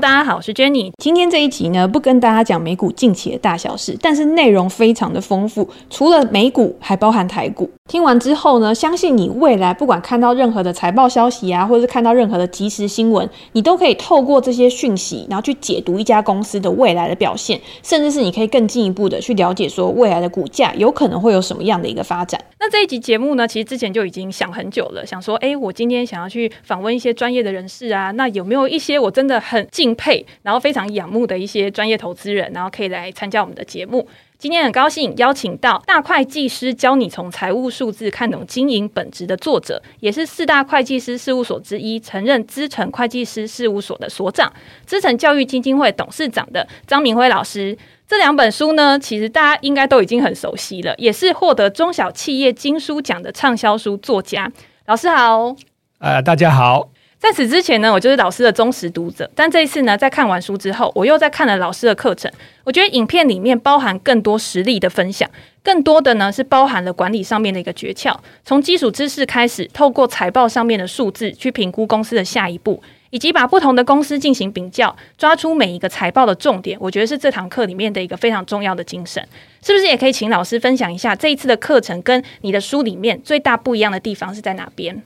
大家好，我是 Jenny。今天这一集呢，不跟大家讲美股近期的大小事，但是内容非常的丰富，除了美股，还包含台股。听完之后呢，相信你未来不管看到任何的财报消息啊，或者是看到任何的即时新闻，你都可以透过这些讯息，然后去解读一家公司的未来的表现，甚至是你可以更进一步的去了解说未来的股价有可能会有什么样的一个发展。那这一集节目呢，其实之前就已经想很久了，想说，哎，我今天想要去访问一些专业的人士啊，那有没有一些我真的很敬佩，然后非常仰慕的一些专业投资人，然后可以来参加我们的节目。今天很高兴邀请到大会计师教你从财务数字看懂经营本质的作者，也是四大会计师事务所之一，曾任资诚会计师事务所的所长，资诚教育基金会董事长的张明辉老师。这两本书呢，其实大家应该都已经很熟悉了，也是获得中小企业金书奖的畅销书作家。老师好，呃，大家好。在此之前呢，我就是老师的忠实读者。但这一次呢，在看完书之后，我又在看了老师的课程。我觉得影片里面包含更多实例的分享，更多的呢是包含了管理上面的一个诀窍。从基础知识开始，透过财报上面的数字去评估公司的下一步，以及把不同的公司进行比较，抓出每一个财报的重点。我觉得是这堂课里面的一个非常重要的精神。是不是也可以请老师分享一下这一次的课程跟你的书里面最大不一样的地方是在哪边？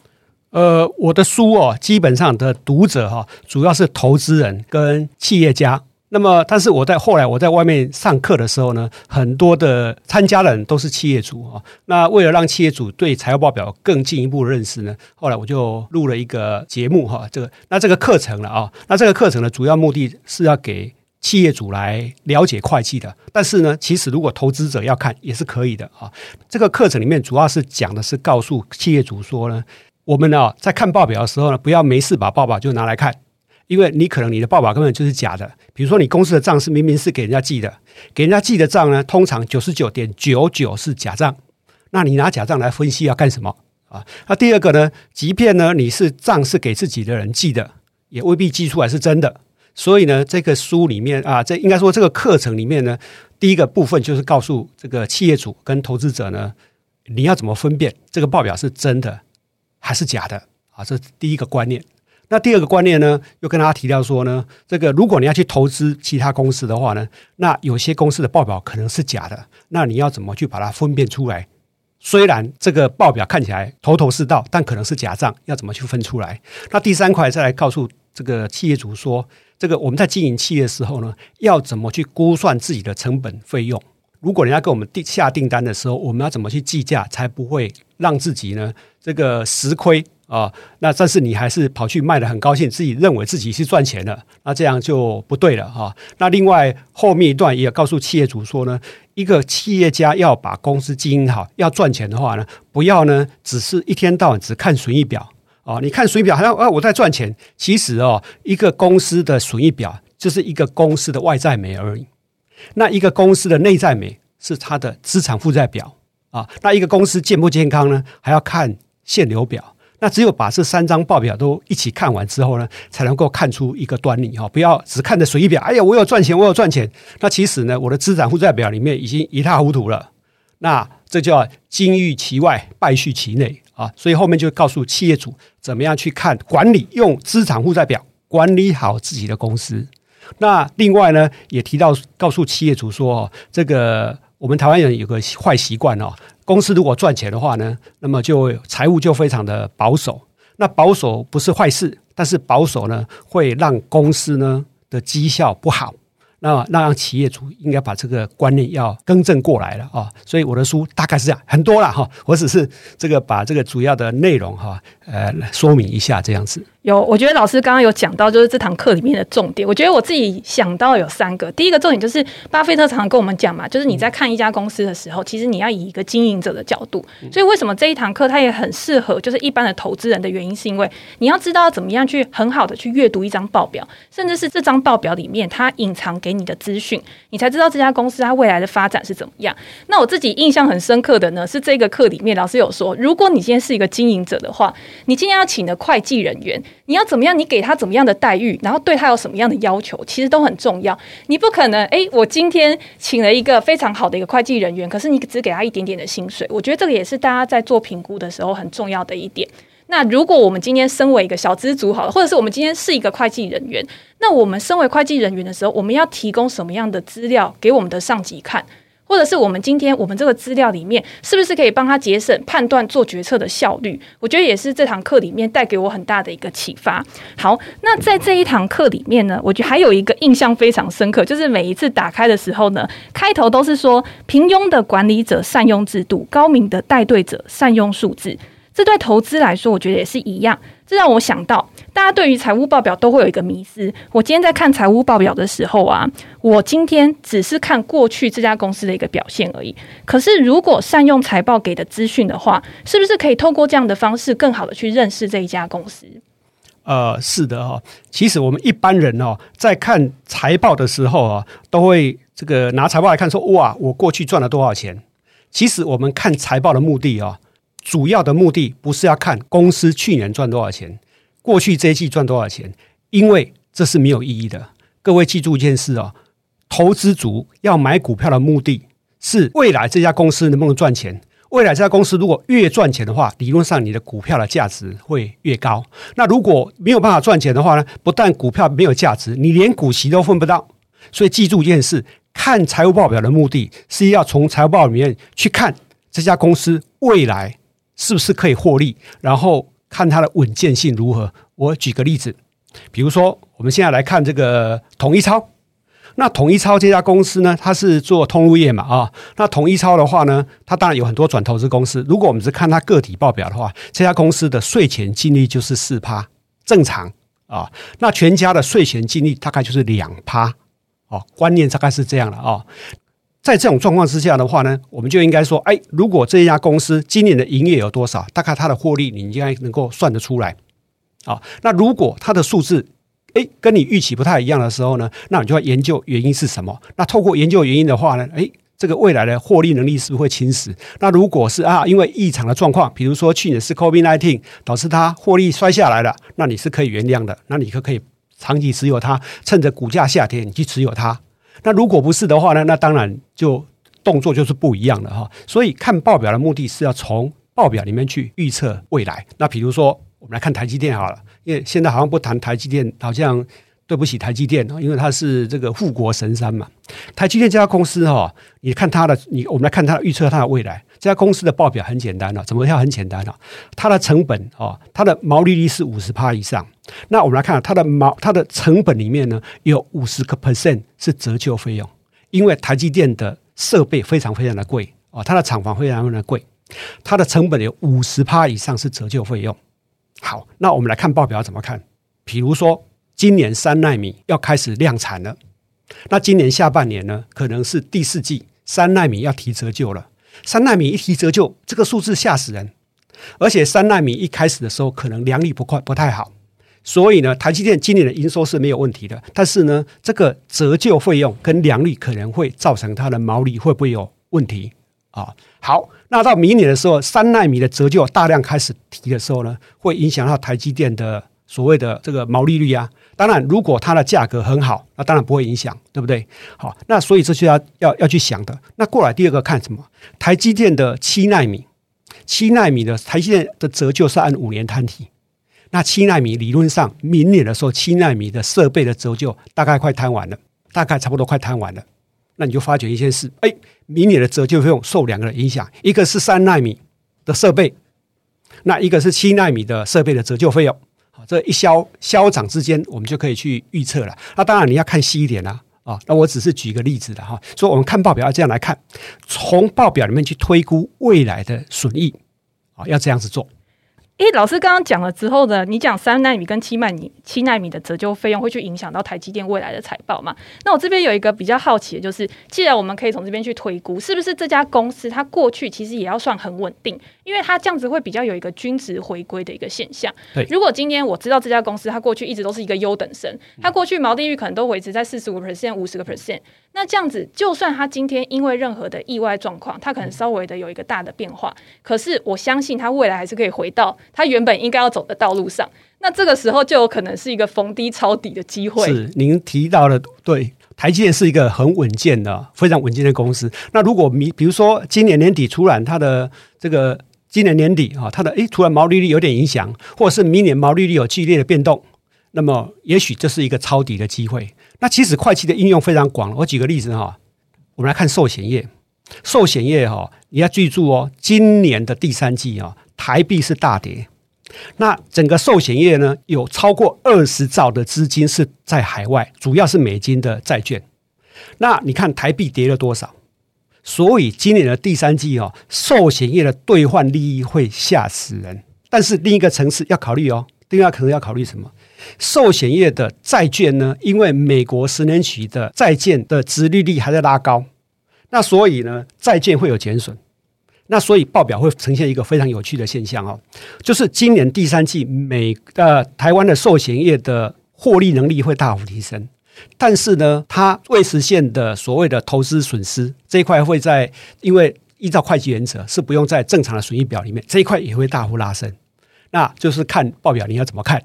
呃，我的书哦，基本上的读者哈，主要是投资人跟企业家。那么，但是我在后来我在外面上课的时候呢，很多的参加的人都是企业主啊。那为了让企业主对财务报表更进一步的认识呢，后来我就录了一个节目哈，这个那这个课程了啊。那这个课程的主要目的是要给企业主来了解会计的。但是呢，其实如果投资者要看也是可以的啊。这个课程里面主要是讲的是告诉企业主说呢。我们呢，在看报表的时候呢，不要没事把报表就拿来看，因为你可能你的报表根本就是假的。比如说，你公司的账是明明是给人家记的，给人家记的账呢，通常九十九点九九是假账。那你拿假账来分析要干什么啊？那第二个呢，即便呢你是账是给自己的人记的，也未必记出来是真的。所以呢，这个书里面啊，这应该说这个课程里面呢，第一个部分就是告诉这个企业主跟投资者呢，你要怎么分辨这个报表是真的。还是假的啊？这是第一个观念。那第二个观念呢？又跟大家提到说呢，这个如果你要去投资其他公司的话呢，那有些公司的报表可能是假的，那你要怎么去把它分辨出来？虽然这个报表看起来头头是道，但可能是假账，要怎么去分出来？那第三块再来告诉这个企业主说，这个我们在经营企业的时候呢，要怎么去估算自己的成本费用？如果人家给我们订下订单的时候，我们要怎么去计价，才不会让自己呢这个实亏啊？那但是你还是跑去卖得很高兴，自己认为自己是赚钱了，那这样就不对了哈。那另外后面一段也告诉企业主说呢，一个企业家要把公司经营好，要赚钱的话呢，不要呢只是一天到晚只看损益表啊。你看损益表好像啊我在赚钱，其实哦一个公司的损益表就是一个公司的外在美而已。那一个公司的内在美是它的资产负债表啊，那一个公司健不健康呢？还要看现流表。那只有把这三张报表都一起看完之后呢，才能够看出一个端倪哈。不要只看着损益表，哎呀，我有赚钱，我有赚钱。那其实呢，我的资产负债表里面已经一塌糊涂了。那这叫金玉其外，败絮其内啊。所以后面就告诉企业主怎么样去看管理，用资产负债表管理好自己的公司。那另外呢，也提到告诉企业主说，这个我们台湾人有个坏习惯哦，公司如果赚钱的话呢，那么就财务就非常的保守。那保守不是坏事，但是保守呢，会让公司呢的绩效不好。那那让企业主应该把这个观念要更正过来了啊。所以我的书大概是这样，很多了哈。我只是这个把这个主要的内容哈，呃，说明一下这样子。有，我觉得老师刚刚有讲到，就是这堂课里面的重点。我觉得我自己想到有三个。第一个重点就是，巴菲特常常跟我们讲嘛，就是你在看一家公司的时候，其实你要以一个经营者的角度。所以为什么这一堂课它也很适合，就是一般的投资人的原因，是因为你要知道怎么样去很好的去阅读一张报表，甚至是这张报表里面它隐藏给你的资讯，你才知道这家公司它未来的发展是怎么样。那我自己印象很深刻的呢，是这个课里面老师有说，如果你今天是一个经营者的话，你今天要请的会计人员。你要怎么样？你给他怎么样的待遇，然后对他有什么样的要求，其实都很重要。你不可能，诶，我今天请了一个非常好的一个会计人员，可是你只给他一点点的薪水。我觉得这个也是大家在做评估的时候很重要的一点。那如果我们今天身为一个小资族好了，或者是我们今天是一个会计人员，那我们身为会计人员的时候，我们要提供什么样的资料给我们的上级看？或者是我们今天我们这个资料里面，是不是可以帮他节省判断做决策的效率？我觉得也是这堂课里面带给我很大的一个启发。好，那在这一堂课里面呢，我觉得还有一个印象非常深刻，就是每一次打开的时候呢，开头都是说平庸的管理者善用制度，高明的带队者善用数字。这对投资来说，我觉得也是一样。这让我想到，大家对于财务报表都会有一个迷思。我今天在看财务报表的时候啊，我今天只是看过去这家公司的一个表现而已。可是，如果善用财报给的资讯的话，是不是可以透过这样的方式，更好的去认识这一家公司？呃，是的哈。其实我们一般人哦，在看财报的时候啊，都会这个拿财报来看，说哇，我过去赚了多少钱？其实我们看财报的目的啊。主要的目的不是要看公司去年赚多少钱，过去这一季赚多少钱，因为这是没有意义的。各位记住一件事哦，投资族要买股票的目的是未来这家公司能不能赚钱。未来这家公司如果越赚钱的话，理论上你的股票的价值会越高。那如果没有办法赚钱的话呢？不但股票没有价值，你连股息都分不到。所以记住一件事，看财务报表的目的是要从财务报里面去看这家公司未来。是不是可以获利？然后看它的稳健性如何？我举个例子，比如说，我们现在来看这个统一超。那统一超这家公司呢，它是做通路业嘛啊。那统一超的话呢，它当然有很多转投资公司。如果我们是看它个体报表的话，这家公司的税前净利就是四趴，正常啊。那全家的税前净利大概就是两趴哦，观念大概是这样的啊。在这种状况之下的话呢，我们就应该说，哎，如果这家公司今年的营业有多少，大概它的获利，你应该能够算得出来。啊，那如果它的数字，哎，跟你预期不太一样的时候呢，那你就要研究原因是什么。那透过研究原因的话呢，哎，这个未来的获利能力是不是会侵蚀？那如果是啊，因为异常的状况，比如说去年是 COVID-19 导致它获利摔下来了，那你是可以原谅的，那你可可以长期持有它，趁着股价下跌，你去持有它。那如果不是的话呢？那当然就动作就是不一样的哈。所以看报表的目的是要从报表里面去预测未来。那比如说，我们来看台积电好了，因为现在好像不谈台积电，好像对不起台积电，因为它是这个护国神山嘛。台积电这家公司哈，你看它的，你我们来看它预测它的未来。这家公司的报表很简单了，怎么样？很简单了，它的成本哦，它的毛利率是五十趴以上。那我们来看它的毛，它的成本里面呢，有五十个 percent 是折旧费用，因为台积电的设备非常非常的贵哦，它的厂房非常非常的贵，它的成本有五十趴以上是折旧费用。好，那我们来看报表怎么看？比如说，今年三纳米要开始量产了，那今年下半年呢，可能是第四季三纳米要提折旧了。三纳米一提折旧，这个数字吓死人。而且三纳米一开始的时候，可能良率不快不太好，所以呢，台积电今年的营收是没有问题的。但是呢，这个折旧费用跟良率可能会造成它的毛利会不会有问题啊？好，那到明年的时候，三纳米的折旧大量开始提的时候呢，会影响到台积电的所谓的这个毛利率啊。当然，如果它的价格很好，那当然不会影响，对不对？好，那所以这是要要要去想的。那过来第二个看什么？台积电的七纳米，七纳米的台积电的折旧是按五年摊提。那七纳米理论上明年的时候，七纳米的设备的折旧大概快摊完了，大概差不多快摊完了。那你就发觉一件事，哎，明年的折旧费用受两个的影响，一个是三纳米的设备，那一个是七纳米的设备的折旧费用。好这一消消长之间，我们就可以去预测了。那当然你要看细一点啦，啊，那我只是举一个例子的哈。所以我们看报表要这样来看，从报表里面去推估未来的损益，啊，要这样子做。诶，老师刚刚讲了之后呢，你讲三纳米跟七纳米、七纳米的折旧费用会去影响到台积电未来的财报嘛？那我这边有一个比较好奇的就是，既然我们可以从这边去推估，是不是这家公司它过去其实也要算很稳定？因为它这样子会比较有一个均值回归的一个现象。对，如果今天我知道这家公司它过去一直都是一个优等生，它过去毛利率可能都维持在四十五 percent、五十个 percent。那这样子，就算他今天因为任何的意外状况，他可能稍微的有一个大的变化，可是我相信他未来还是可以回到他原本应该要走的道路上。那这个时候就有可能是一个逢低抄底的机会。是，您提到的对，台积电是一个很稳健的、非常稳健的公司。那如果明比如说今年年底突然它的这个今年年底啊，它的诶突然毛利率有点影响，或者是明年毛利率有剧烈的变动，那么也许这是一个抄底的机会。那其实会计的应用非常广，我举个例子哈，我们来看寿险业，寿险业哈，你要记住哦，今年的第三季啊，台币是大跌，那整个寿险业呢，有超过二十兆的资金是在海外，主要是美金的债券。那你看台币跌了多少？所以今年的第三季哦，寿险业的兑换利益会吓死人。但是另一个层次要考虑哦，另外可能要考虑什么？寿险业的债券呢？因为美国十年期的债券的殖利率还在拉高，那所以呢，债券会有减损。那所以报表会呈现一个非常有趣的现象哦，就是今年第三季美呃台湾的寿险业的获利能力会大幅提升。但是呢，它未实现的所谓的投资损失这一块会在，因为依照会计原则是不用在正常的损益表里面，这一块也会大幅拉升。那就是看报表你要怎么看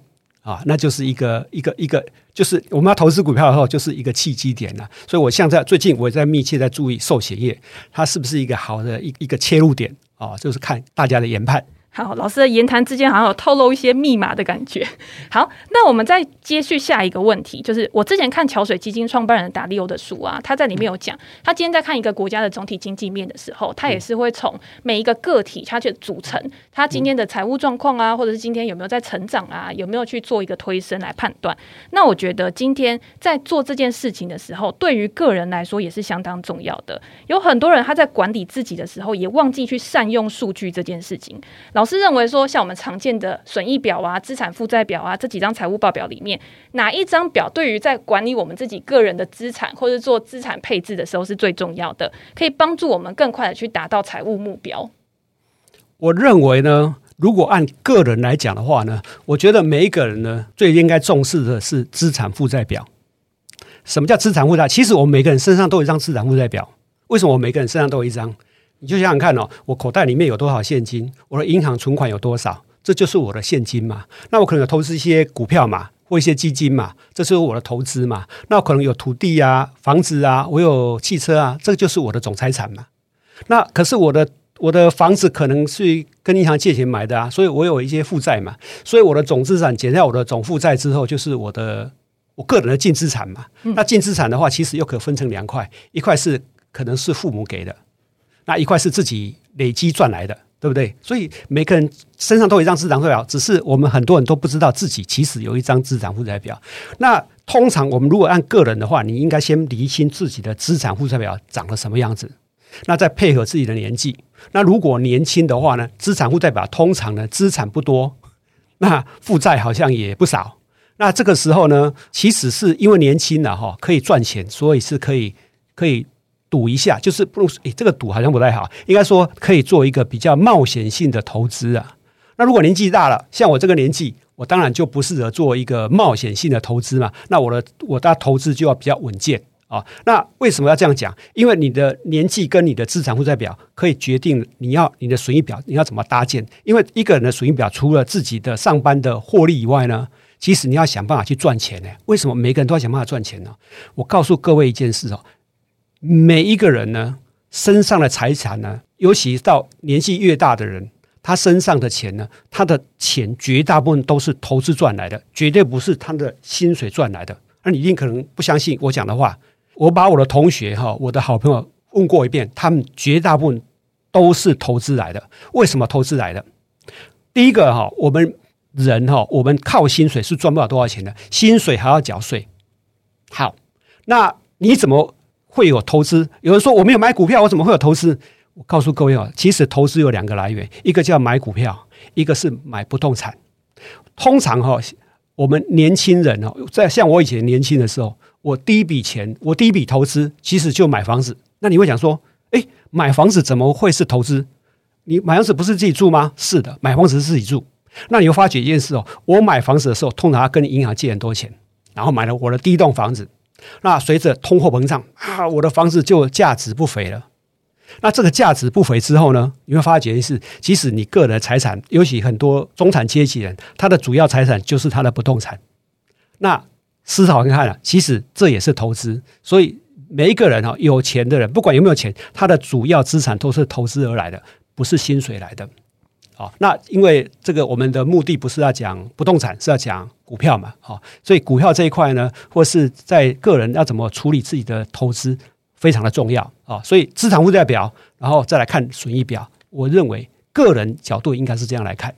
啊？那就是一个一个一个，就是我们要投资股票的时候，就是一个契机点了。所以我现在最近我也在密切在注意寿险业，它是不是一个好的一一个切入点啊？就是看大家的研判。好，老师的言谈之间好像有透露一些密码的感觉。好，那我们再接续下一个问题，就是我之前看桥水基金创办人达利欧的书啊，他在里面有讲，他今天在看一个国家的总体经济面的时候，他也是会从每一个个体他去组成，他今天的财务状况啊，或者是今天有没有在成长啊，有没有去做一个推升来判断。那我觉得今天在做这件事情的时候，对于个人来说也是相当重要的。有很多人他在管理自己的时候，也忘记去善用数据这件事情。老是认为说，像我们常见的损益表啊、资产负债表啊这几张财务报表里面，哪一张表对于在管理我们自己个人的资产或者做资产配置的时候是最重要的，可以帮助我们更快的去达到财务目标？我认为呢，如果按个人来讲的话呢，我觉得每一个人呢最应该重视的是资产负债表。什么叫资产负债？其实我们每个人身上都有一张资产负债表。为什么我每个人身上都有一张？你就想想看哦，我口袋里面有多少现金，我的银行存款有多少，这就是我的现金嘛。那我可能有投资一些股票嘛，或一些基金嘛，这是我的投资嘛。那我可能有土地啊、房子啊，我有汽车啊，这就是我的总财产嘛。那可是我的我的房子可能是跟银行借钱买的啊，所以我有一些负债嘛。所以我的总资产减掉我的总负债之后，就是我的我个人的净资产嘛。那净资产的话，其实又可分成两块，一块是可能是父母给的。那一块是自己累积赚来的，对不对？所以每个人身上都有一张资产负债表，只是我们很多人都不知道自己其实有一张资产负债表。那通常我们如果按个人的话，你应该先厘清自己的资产负债表长得什么样子，那再配合自己的年纪。那如果年轻的话呢，资产负债表通常呢资产不多，那负债好像也不少。那这个时候呢，其实是因为年轻了哈，可以赚钱，所以是可以可以。赌一下，就是不，诶，这个赌好像不太好。应该说可以做一个比较冒险性的投资啊。那如果年纪大了，像我这个年纪，我当然就不适合做一个冒险性的投资嘛。那我的我的投资就要比较稳健啊。那为什么要这样讲？因为你的年纪跟你的资产负债表可以决定你要你的损益表你要怎么搭建。因为一个人的损益表除了自己的上班的获利以外呢，其实你要想办法去赚钱呢。为什么每个人都要想办法赚钱呢？我告诉各位一件事哦。每一个人呢，身上的财产呢，尤其到年纪越大的人，他身上的钱呢，他的钱绝大部分都是投资赚来的，绝对不是他的薪水赚来的。那你一定可能不相信我讲的话，我把我的同学哈，我的好朋友问过一遍，他们绝大部分都是投资来的。为什么投资来的？第一个哈，我们人哈，我们靠薪水是赚不了多少钱的，薪水还要缴税。好，那你怎么？会有投资，有人说我没有买股票，我怎么会有投资？我告诉各位啊，其实投资有两个来源，一个叫买股票，一个是买不动产。通常哈，我们年轻人哦，在像我以前年轻的时候，我第一笔钱，我第一笔投资其实就买房子。那你会想说，诶，买房子怎么会是投资？你买房子不是自己住吗？是的，买房子是自己住。那你会发觉一件事哦，我买房子的时候，通常跟银行借很多钱，然后买了我的第一栋房子。那随着通货膨胀啊，我的房子就价值不菲了。那这个价值不菲之后呢，你会发觉是，即使你个人财产，尤其很多中产阶级人，他的主要财产就是他的不动产。那思考看看啊，其实这也是投资。所以每一个人哈，有钱的人，不管有没有钱，他的主要资产都是投资而来的，不是薪水来的。啊。那因为这个我们的目的不是要讲不动产，是要讲股票嘛，好，所以股票这一块呢，或是在个人要怎么处理自己的投资，非常的重要啊。所以资产负债表，然后再来看损益表，我认为个人角度应该是这样来看。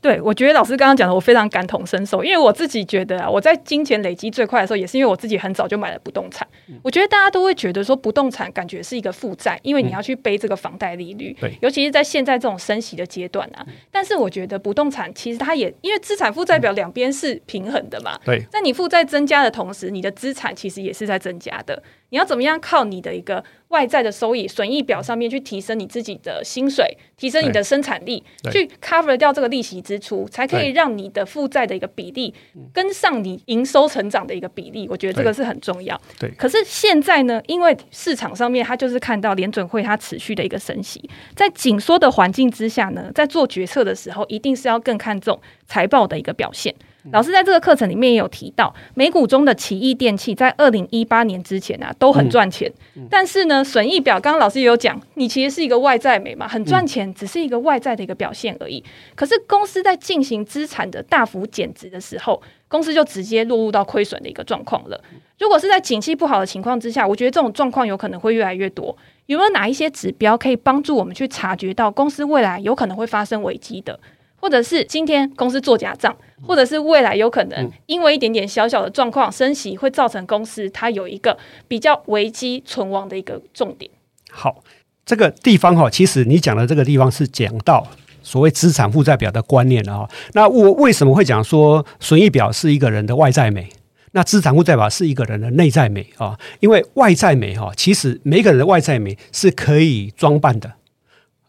对，我觉得老师刚刚讲的，我非常感同身受，因为我自己觉得啊，我在金钱累积最快的时候，也是因为我自己很早就买了不动产。我觉得大家都会觉得说，不动产感觉是一个负债，因为你要去背这个房贷利率，对，尤其是在现在这种升息的阶段啊。但是我觉得不动产其实它也因为资产负债表两边是平衡的嘛，对，在你负债增加的同时，你的资产其实也是在增加的。你要怎么样靠你的一个外在的收益损益表上面去提升你自己的薪水，提升你的生产力，去 cover 掉这个利息支出，才可以让你的负债的一个比例跟上你营收成长的一个比例。我觉得这个是很重要。对。可是现在呢，因为市场上面它就是看到联准会它持续的一个升息，在紧缩的环境之下呢，在做决策的时候，一定是要更看重财报的一个表现。老师在这个课程里面也有提到，美股中的奇异电器在二零一八年之前啊都很赚钱，但是呢，损益表刚刚老师也有讲，你其实是一个外在美嘛，很赚钱，只是一个外在的一个表现而已。可是公司在进行资产的大幅减值的时候，公司就直接落入到亏损的一个状况了。如果是在景气不好的情况之下，我觉得这种状况有可能会越来越多。有没有哪一些指标可以帮助我们去察觉到公司未来有可能会发生危机的？或者是今天公司做假账，或者是未来有可能因为一点点小小的状况升息，会造成公司它有一个比较危机存亡的一个重点。好，这个地方哈，其实你讲的这个地方是讲到所谓资产负债表的观念了哈。那我为什么会讲说损益表是一个人的外在美，那资产负债表是一个人的内在美啊？因为外在美哈，其实每个人的外在美是可以装扮的。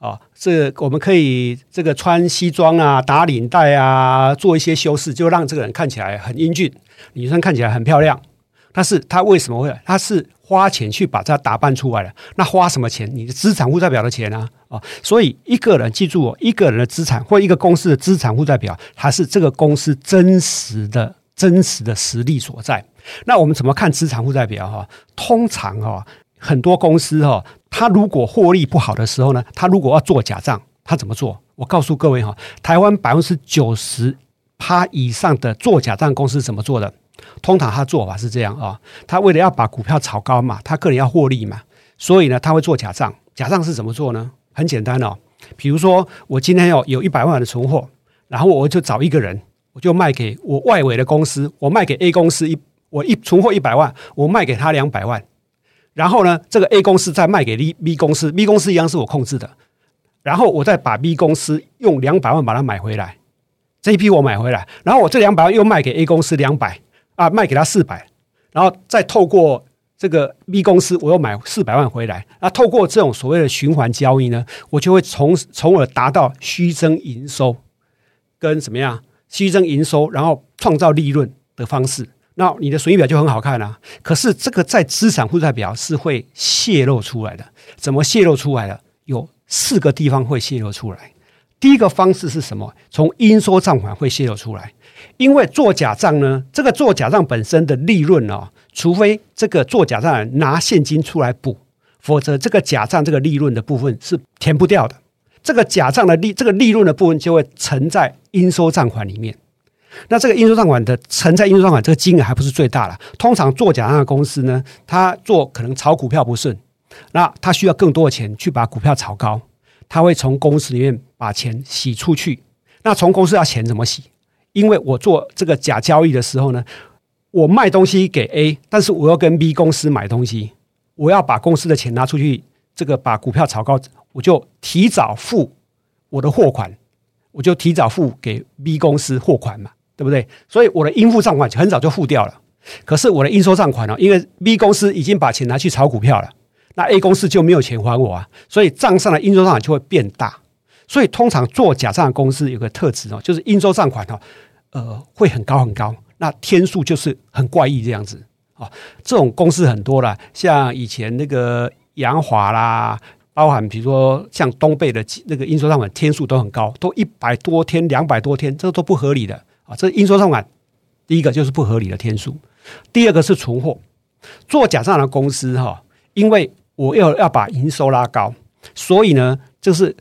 啊，这、我们可以这个穿西装啊，打领带啊，做一些修饰，就让这个人看起来很英俊，女生看起来很漂亮。但是他为什么会？他是花钱去把它打扮出来的。那花什么钱？你的资产负债表的钱啊！啊，所以一个人记住哦，一个人的资产或一个公司的资产负债表，它是这个公司真实的、真实的实力所在。那我们怎么看资产负债表？哈，通常哈，很多公司哈。他如果获利不好的时候呢，他如果要做假账，他怎么做？我告诉各位哈，台湾百分之九十趴以上的做假账公司怎么做的？通常他做法是这样啊，他为了要把股票炒高嘛，他个人要获利嘛，所以呢，他会做假账。假账是怎么做呢？很简单哦，比如说我今天要有一百万的存货，然后我就找一个人，我就卖给我外围的公司，我卖给 A 公司一，我一存货一百万，我卖给他两百万。然后呢，这个 A 公司再卖给 B B 公司，B 公司一样是我控制的。然后我再把 B 公司用两百万把它买回来，这一批我买回来，然后我这两百万又卖给 A 公司两百啊，卖给他四百，然后再透过这个 B 公司我又买四百万回来。那透过这种所谓的循环交易呢，我就会从从而达到虚增营收跟怎么样虚增营收，然后创造利润的方式。那你的损益表就很好看啊，可是这个在资产负债表是会泄露出来的。怎么泄露出来的？有四个地方会泄露出来。第一个方式是什么？从应收账款会泄露出来。因为做假账呢，这个做假账本身的利润哦，除非这个做假账拿现金出来补，否则这个假账这个利润的部分是填不掉的。这个假账的利，这个利润的部分就会存在应收账款里面。那这个应收账款的存在应收账款这个金额还不是最大的。通常做假账的公司呢，他做可能炒股票不顺，那他需要更多的钱去把股票炒高，他会从公司里面把钱洗出去。那从公司要钱怎么洗？因为我做这个假交易的时候呢，我卖东西给 A，但是我要跟 B 公司买东西，我要把公司的钱拿出去，这个把股票炒高，我就提早付我的货款，我就提早付给 B 公司货款嘛。对不对？所以我的应付账款很早就付掉了，可是我的应收账款呢？因为 B 公司已经把钱拿去炒股票了，那 A 公司就没有钱还我啊，所以账上的应收账款就会变大。所以通常做假账的公司有个特质哦，就是应收账款哦，呃，会很高很高，那天数就是很怪异这样子啊。这种公司很多了，像以前那个阳华啦，包含比如说像东贝的那个应收账款天数都很高，都一百多天、两百多天，这都不合理的。啊，这应收账款，第一个就是不合理的天数，第二个是存货。做假账的公司哈，因为我要要把营收拉高，所以呢，就是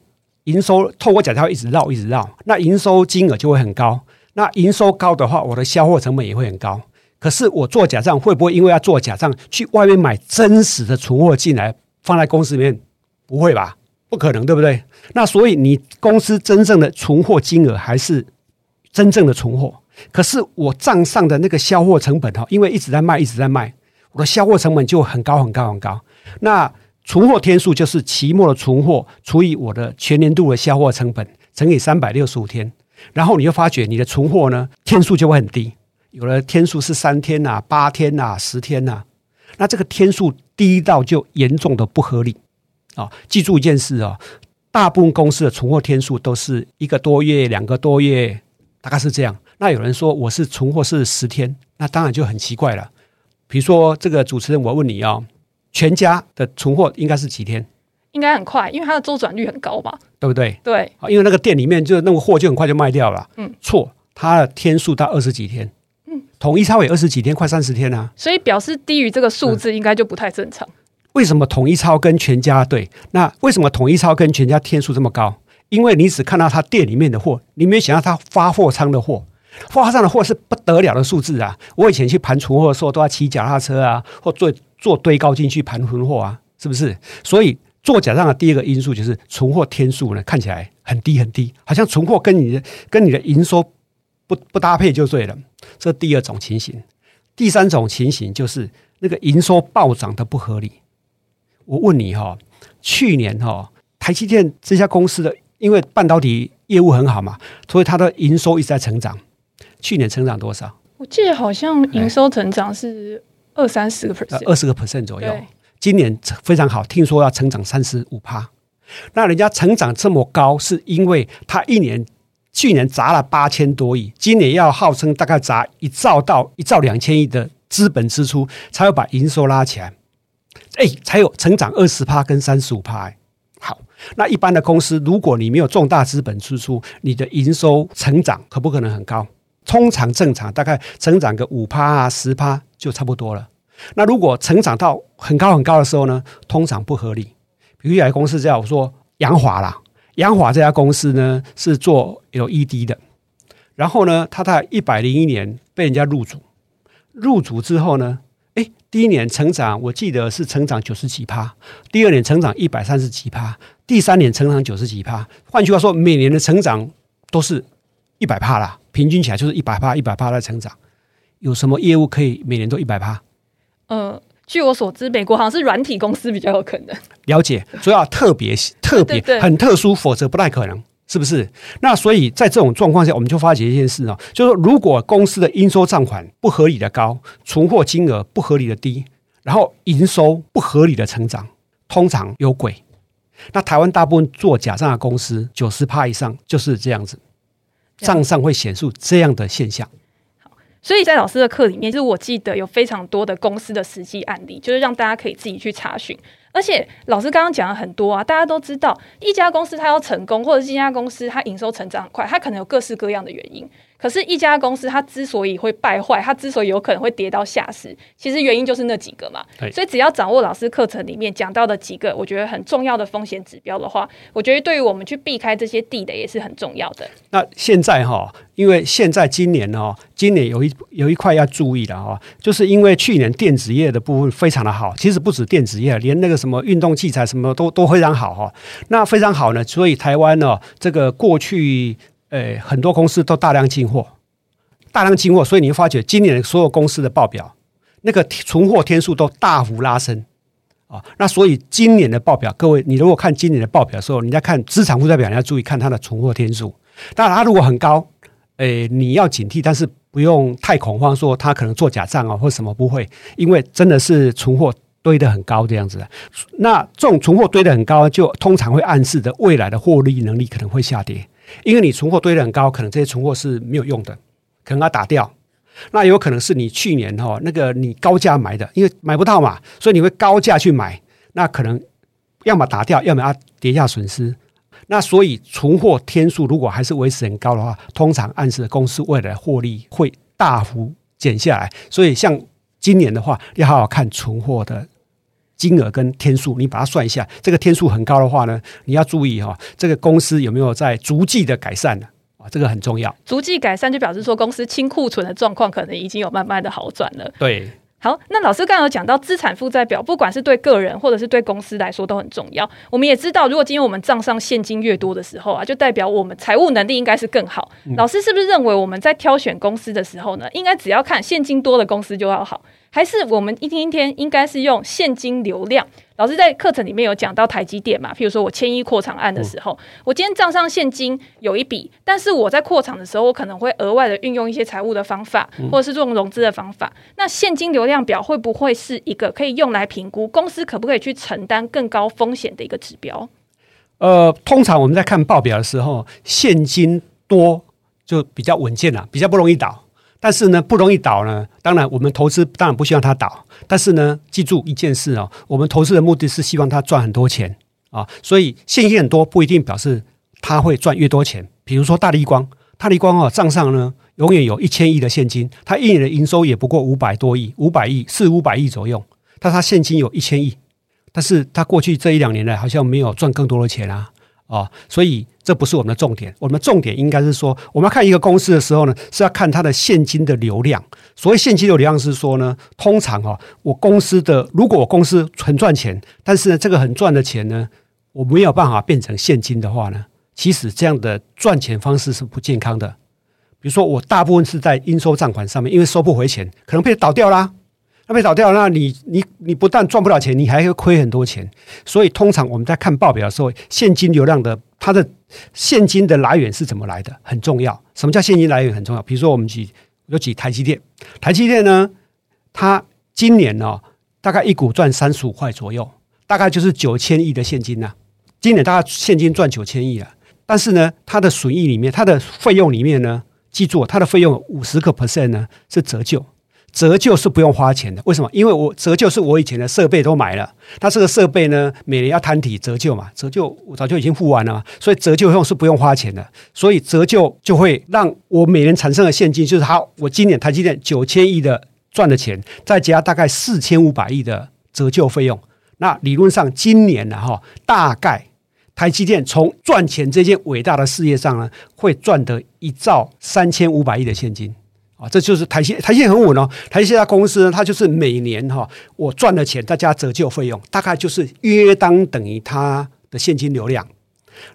营收透过假账一直绕一直绕，那营收金额就会很高。那营收高的话，我的销货成本也会很高。可是我做假账会不会因为要做假账去外面买真实的存货进来放在公司里面？不会吧？不可能，对不对？那所以你公司真正的存货金额还是真正的存货。可是我账上的那个销货成本哈，因为一直在卖，一直在卖，我的销货成本就很高很高很高。那存货天数就是期末的存货除以我的全年度的销货成本乘以三百六十五天，然后你就发觉你的存货呢天数就会很低，有的天数是三天呐、八天呐、十天呐，那这个天数低到就严重的不合理啊！记住一件事啊，大部分公司的存货天数都是一个多月、两个多月，大概是这样。那有人说我是存货是十天，那当然就很奇怪了。比如说这个主持人，我问你啊，全家的存货应该是几天？应该很快，因为它的周转率很高吧？对不对？对，因为那个店里面就那个货就很快就卖掉了。嗯，错，它的天数到二十几天。嗯，统一超也二十几天，快三十天啊。所以表示低于这个数字，应该就不太正常。嗯，为什么统一超跟全家对？那为什么统一超跟全家天数这么高？因为你只看到他店里面的货，你没有想到他发货仓的货。发上的货是不得了的数字啊！我以前去盘存货的时候，都要骑脚踏车啊，或坐坐堆高进去盘存货啊，是不是？所以做假账的第一个因素就是存货天数呢，看起来很低很低，好像存货跟你的跟你的营收不不搭配就对了。这第二种情形，第三种情形就是那个营收暴涨的不合理。我问你哈、哦，去年哈、哦，台积电这家公司的因为半导体业务很好嘛，所以它的营收一直在成长。去年成长多少？我记得好像营收成长是二三十个 percent，二十个 percent 左右。今年非常好，听说要成长三十五趴。那人家成长这么高，是因为他一年去年砸了八千多亿，今年要号称大概砸一兆到一兆两千亿的资本支出，才会把营收拉起来。哎，才有成长二十趴跟三十五趴。好，那一般的公司，如果你没有重大资本支出，你的营收成长可不可能很高？通常正常大概成长个五趴啊十趴就差不多了。那如果成长到很高很高的时候呢，通常不合理。比如一家公司叫我说杨华啦，杨华这家公司呢是做 LED 的，然后呢，他在一百零一年被人家入主，入主之后呢，哎，第一年成长我记得是成长九十几趴，第二年成长一百三十几趴，第三年成长九十几趴。换句话说，每年的成长都是一百趴啦。平均起来就是一百趴，一百趴在成长。有什么业务可以每年都一百趴？呃，据我所知，美国好像是软体公司比较有可能。了解，所以要特别特别很特殊，否则不太可能，是不是？那所以在这种状况下，我们就发觉一件事啊，就是说，如果公司的应收账款不合理的高，存货金额不合理的低，然后营收不合理的成长，通常有鬼。那台湾大部分做假账的公司，九十趴以上就是这样子。账上会显示这样的现象。所以在老师的课里面，就是我记得有非常多的公司的实际案例，就是让大家可以自己去查询。而且老师刚刚讲了很多啊，大家都知道，一家公司它要成功，或者是一家公司它营收成长很快，它可能有各式各样的原因。可是，一家公司它之所以会败坏，它之所以有可能会跌到下市，其实原因就是那几个嘛。所以，只要掌握老师课程里面讲到的几个，我觉得很重要的风险指标的话，我觉得对于我们去避开这些地雷也是很重要的。那现在哈，因为现在今年哈，今年有一有一块要注意的哈，就是因为去年电子业的部分非常的好，其实不止电子业，连那个什么运动器材什么都都非常好哈。那非常好呢，所以台湾呢，这个过去。诶，很多公司都大量进货，大量进货，所以你会发觉今年所有公司的报表，那个存货天数都大幅拉升啊。那所以今年的报表，各位，你如果看今年的报表的时候，你在看资产负债表，你要注意看它的存货天数。当然，它如果很高，诶，你要警惕，但是不用太恐慌，说它可能做假账啊，或什么不会，因为真的是存货堆得很高这样子。那这种存货堆得很高，就通常会暗示着未来的获利能力可能会下跌。因为你存货堆得很高，可能这些存货是没有用的，可能要打掉。那有可能是你去年哈那个你高价买的，因为买不到嘛，所以你会高价去买，那可能要么打掉，要么要跌价损失。那所以存货天数如果还是维持很高的话，通常暗示公司未来获利会大幅减下来。所以像今年的话，要好好看存货的金额跟天数，你把它算一下，这个天数很高的话呢，你要注意哈、哦，这个公司有没有在逐季的改善呢？啊，这个很重要。逐季改善就表示说公司清库存的状况可能已经有慢慢的好转了。对。好，那老师刚刚有讲到资产负债表，不管是对个人或者是对公司来说都很重要。我们也知道，如果今天我们账上现金越多的时候啊，就代表我们财务能力应该是更好。嗯。老师是不是认为我们在挑选公司的时候呢，应该只要看现金多的公司就要好？还是我们一天一天应该是用现金流量？老师在课程里面有讲到台积电嘛？譬如说我千亿扩厂案的时候，嗯、我今天账上现金有一笔，但是我在扩厂的时候，我可能会额外的运用一些财务的方法，或者是这种融资的方法。嗯、那现金流量表会不会是一个可以用来评估公司可不可以去承担更高风险的一个指标？呃，通常我们在看报表的时候，现金多就比较稳健了，比较不容易倒。但是呢，不容易倒呢。当然，我们投资当然不希望它倒。但是呢，记住一件事哦，我们投资的目的是希望它赚很多钱啊。所以现金很多不一定表示它会赚越多钱。比如说大立光，大立光哦，账上呢永远有一千亿的现金，它一年的营收也不过五百多亿，五百亿四五百亿左右。但它现金有一千亿，但是它过去这一两年呢好像没有赚更多的钱啊。啊，所以这不是我们的重点。我们的重点应该是说，我们要看一个公司的时候呢，是要看它的现金的流量。所谓现金流量是说呢，通常哈，我公司的如果我公司很赚钱，但是呢，这个很赚的钱呢，我没有办法变成现金的话呢，其实这样的赚钱方式是不健康的。比如说，我大部分是在应收账款上面，因为收不回钱，可能被倒掉啦。那被倒掉，那你你你不但赚不了钱，你还会亏很多钱。所以通常我们在看报表的时候，现金流量的它的现金的来源是怎么来的很重要。什么叫现金来源很重要？比如说我们举有举台积电，台积电呢，它今年呢、哦、大概一股赚三十五块左右，大概就是九千亿的现金呢、今年大概现金赚九千亿了，但是呢，它的损益里面，它的费用里面呢，记住它的费用五十个 percent 呢是折旧。折旧是不用花钱的，为什么？因为我折旧是我以前的设备都买了，它这个设备呢，每年要摊提折旧嘛，折旧我早就已经付完了，所以折旧用是不用花钱的，所以折旧就会让我每年产生的现金就是好，我今年台积电九千亿的赚的钱，再加大概四千五百亿的折旧费用，那理论上今年呢哈，大概台积电从赚钱这件伟大的事业上呢，会赚得一兆三千五百亿的现金。啊，这就是台积，台积很稳哦。台积这家公司呢，它就是每年哈，我赚的钱再加折旧费用，大概就是约当等于它的现金流量。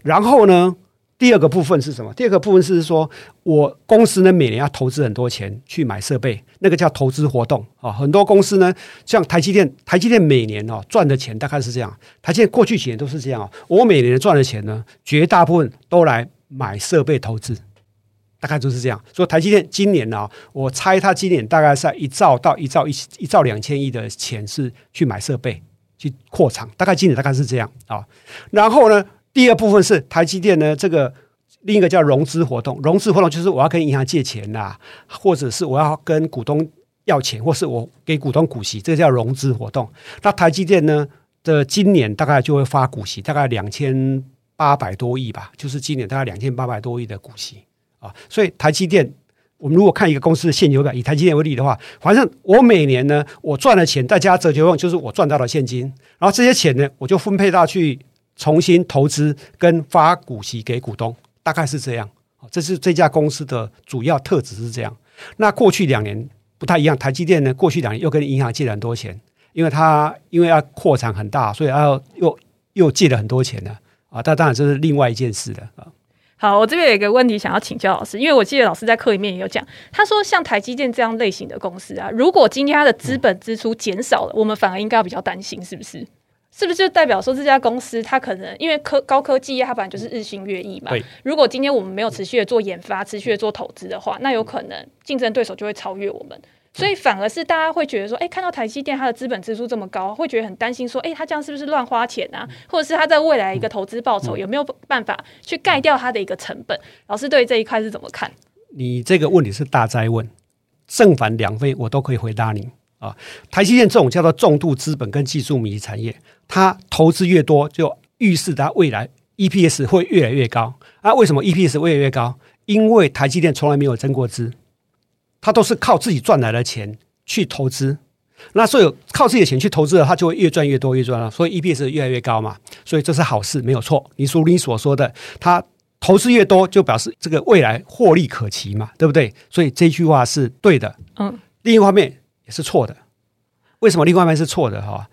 然后呢，第二个部分是什么？第二个部分是说我公司呢，每年要投资很多钱去买设备，那个叫投资活动啊。很多公司呢，像台积电，台积电每年哦赚的钱大概是这样。台积电过去几年都是这样哦，我每年赚的钱呢，绝大部分都来买设备投资。大概就是这样，所以台积电今年呢、我猜它今年大概在一兆到一兆一一兆两千亿的钱是去买设备去扩厂，大概今年大概是这样啊。然后呢，第二部分是台积电呢，这个另一个叫融资活动，融资活动就是我要跟银行借钱啦，或者是我要跟股东要钱，或是我给股东股息，这个叫融资活动。那台积电呢的今年大概就会发股息，大概两千八百多亿吧，就是今年大概两千八百多亿的股息。啊，所以台积电，我们如果看一个公司的现金流表，以台积电为例的话，反正我每年呢，我赚的钱再加折旧用，就是我赚到的现金，然后这些钱呢，我就分配到去重新投资跟发股息给股东，大概是这样。这是这家公司的主要特质是这样。那过去两年不太一样，台积电呢，过去两年又跟银行借了很多钱，因为它因为要扩产很大，所以要又又借了很多钱呢。啊，但当然这是另外一件事的啊。好，我这边有一个问题想要请教老师，因为我记得老师在课里面也有讲，他说像台积电这样类型的公司啊，如果今天它的资本支出减少了，嗯、我们反而应该要比较担心，是不是？是不是就代表说这家公司它可能因为科高科技业它本来就是日新月异嘛？如果今天我们没有持续的做研发、持续的做投资的话，那有可能竞争对手就会超越我们。所以反而是大家会觉得说，哎，看到台积电它的资本支出这么高，会觉得很担心，说，哎，它这样是不是乱花钱啊？或者是它在未来一个投资报酬有没有办法去盖掉它的一个成本？老师对这一块是怎么看？你这个问题是大灾问，正反两非我都可以回答你啊。台积电这种叫做重度资本跟技术迷产业，它投资越多，就预示它未来 EPS 会越来越高。啊，为什么 EPS 会越来越高？因为台积电从来没有增过资。他都是靠自己赚来的钱去投资，那所以靠自己的钱去投资的，他就会越赚越多，越赚了，所以 EPS 越来越高嘛。所以这是好事，没有错。你如你所说的，他投资越多，就表示这个未来获利可期嘛，对不对？所以这句话是对的。嗯，另一方面也是错的。为什么另外一面是错的？哈，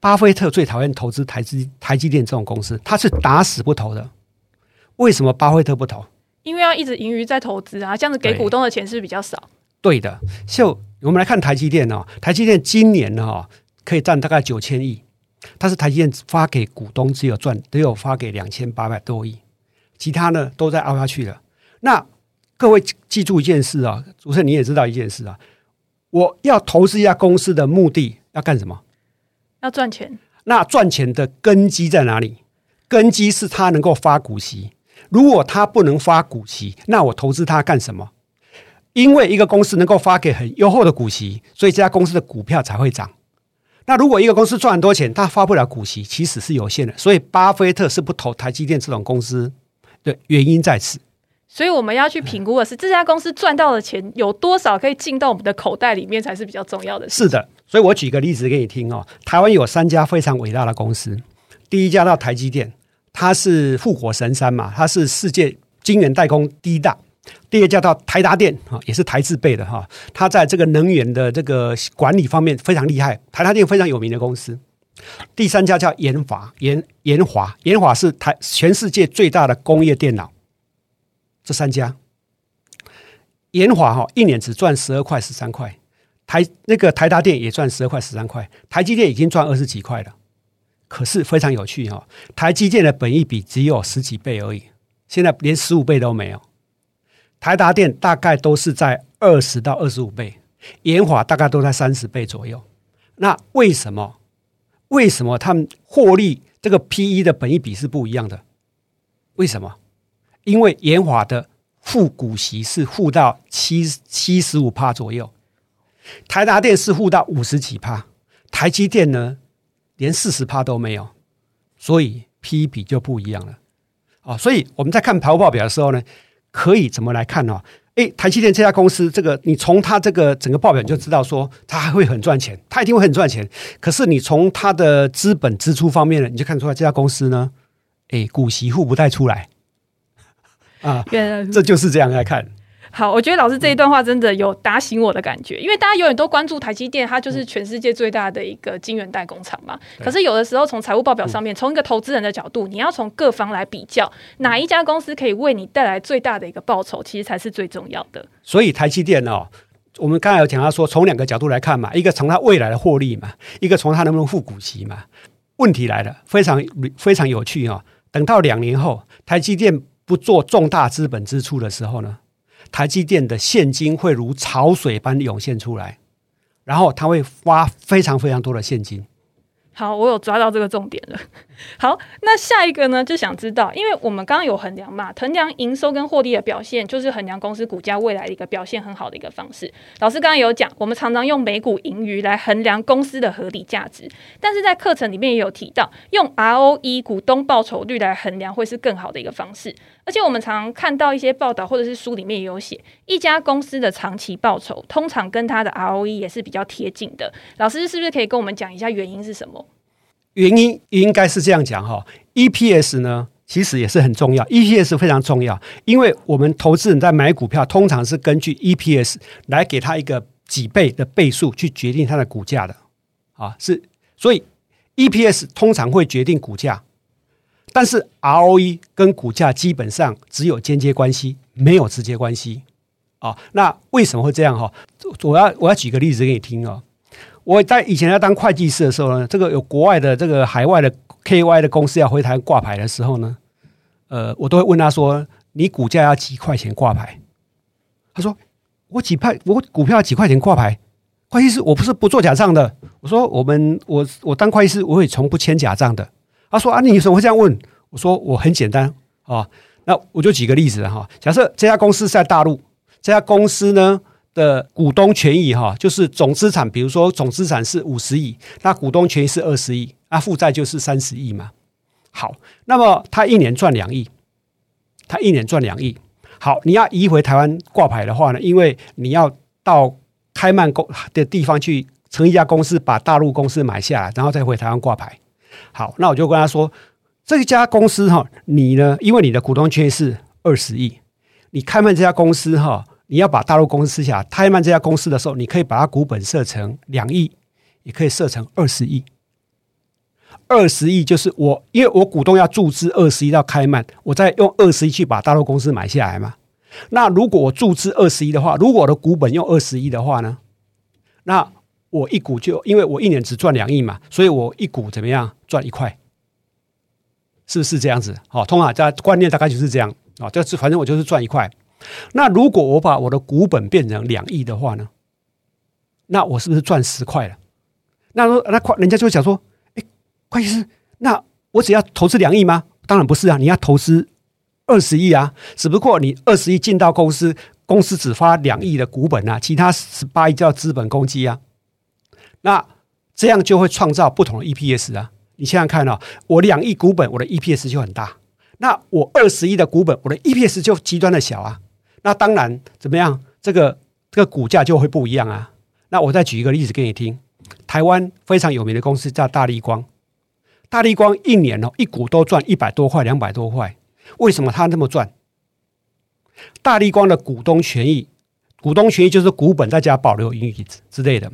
巴菲特最讨厌投资台积台积电这种公司，他是打死不投的。为什么巴菲特不投？因为要一直盈余在投资啊，这样子给股东的钱是比较少？对的，就我们来看台积电哦，台积电今年呢哈可以赚大概九千亿，但是台积电发给股东只有赚，只有发给两千八百多亿，其他呢都在凹下去了。那各位记住一件事啊，主持人你也知道一件事啊，我要投资一家公司的目的要干什么？要赚钱。那赚钱的根基在哪里？根基是它能够发股息。如果它不能发股息，那我投资它干什么？因为一个公司能够发给很优厚的股息，所以这家公司的股票才会涨。那如果一个公司赚很多钱，它发不了股息，其实是有限的。所以巴菲特是不投台积电这种公司的原因在此。所以我们要去评估的是这家公司赚到的钱有多少可以进到我们的口袋里面，才是比较重要的。是的，所以我举个例子给你听哦。台湾有三家非常伟大的公司，第一家叫台积电，它是富国神山嘛，它是世界晶圆代工第一大。第二家叫台达电啊，也是台字辈的哈，它在这个能源的这个管理方面非常厉害，台达电非常有名的公司。第三家叫研华，研研华，研华是台全世界最大的工业电脑。这三家，研华哈一年只赚十二块十三块，台那个台达电也赚十二块十三块，台积电已经赚二十几块了。可是非常有趣哈，台积电的本益比只有十几倍而已，现在连十五倍都没有。台达电大概都是在二十到二十五倍，研华大概都在三十倍左右。那为什么？为什么他们获利这个 PE 的本益比是不一样的？为什么？因为研华的付股息是付到七七十五趴左右，台达电是付到五十几趴，台积电呢连四十趴都没有，所以 PE 比就不一样了。啊，所以我们在看财务报表的时候呢。可以怎么来看呢？诶，台积电这家公司，这个你从它这个整个报表你就知道说，它还会很赚钱，它一定会很赚钱。可是你从它的资本支出方面呢，你就看出来这家公司呢，诶，股息付不带出来啊，这就是这样来看。好，我觉得老师这一段话真的有打醒我的感觉，因为大家永远都关注台积电，它就是全世界最大的一个晶圆代工厂嘛。可是有的时候从财务报表上面，从一个投资人的角度，你要从各方来比较，哪一家公司可以为你带来最大的一个报酬，其实才是最重要的。所以台积电哦，我们刚才有讲到说，从两个角度来看嘛，一个从它未来的获利嘛，一个从它能不能付股息嘛。问题来了，非常非常有趣哦。等到两年后，台积电不做重大资本支出的时候呢，台积电的现金会如潮水般涌现出来，然后他会花非常非常多的现金。好，我有抓到这个重点了。好，那下一个呢，就想知道，因为我们刚刚有衡量嘛，衡量营收跟获利的表现，就是衡量公司股价未来的一个表现很好的一个方式。老师刚刚有讲，我们常常用每股盈余来衡量公司的合理价值，但是在课程里面也有提到，用 ROE 股东报酬率来衡量会是更好的一个方式。而且我们常看到一些报道或者是书里面也有写，一家公司的长期报酬通常跟它的 ROE 也是比较贴近的。老师是不是可以跟我们讲一下原因是什么？原因应该是这样讲哈，EPS 呢其实也是很重要，EPS 非常重要，因为我们投资人在买股票通常是根据 EPS 来给他一个几倍的倍数去决定它的股价的啊，是所以 EPS 通常会决定股价，但是 ROE 跟股价基本上只有间接关系，没有直接关系啊。那为什么会这样哈？我要我要举个例子给你听哦。我在以前在当会计师的时候呢，这个有国外的这个海外的 KY 的公司要回台挂牌的时候呢，呃，我都会问他说：“你股价要几块钱挂牌？”他说：“我几块，我股票几块钱挂牌？”会计师，我不是不做假账的。我说：“我们我我当会计师，我会从不签假账的。”他说：“啊，你为什么会这样问？”我说：“我很简单啊，那我就举个例子哈，假设这家公司在大陆，这家公司呢。”的股东权益哈，就是总资产，比如说总资产是五十亿，那股东权益是二十亿，那负债就是三十亿嘛。好，那么他一年赚两亿，他一年赚两亿。好，你要移回台湾挂牌的话呢，因为你要到开曼公的地方去成一家公司把大陆公司买下来，然后再回台湾挂牌。好，那我就跟他说，这家公司哈，你呢，因为你的股东权益是二十亿，你开曼这家公司哈，你要把大陆公司吃下来，开曼这家公司的时候，你可以把它股本设成两亿，也可以设成二十亿。二十亿就是我，因为我股东要注资二十亿到开曼，我再用二十亿去把大陆公司买下来嘛。那如果我注资二十亿的话，如果我的股本用二十亿的话呢？那我一股就因为我一年只赚两亿嘛，所以我一股怎么样赚一块？是不是这样子？好，通常在观念大概就是这样啊，就是反正我就是赚一块。那如果我把我的股本变成两亿的话呢？那我是不是赚十块了？那那快，人家就会想说。会计师，那我只要投资两亿吗？当然不是啊，你要投资二十亿啊。只不过你二十亿进到公司，公司只发两亿的股本啊，其他十八亿叫资本公积啊。那这样就会创造不同的 EPS 啊。你想想看啊，我两亿股本，我的 EPS 就很大。那我二十亿的股本，我的 EPS 就极端的小啊。那当然怎么样？这个这个股价就会不一样啊。那我再举一个例子给你听，台湾非常有名的公司叫大立光。大立光一年哦，一股都赚一百多块、两百多块。为什么他那么赚？大立光的股东权益，股东权益就是股本再加保留盈余之类的。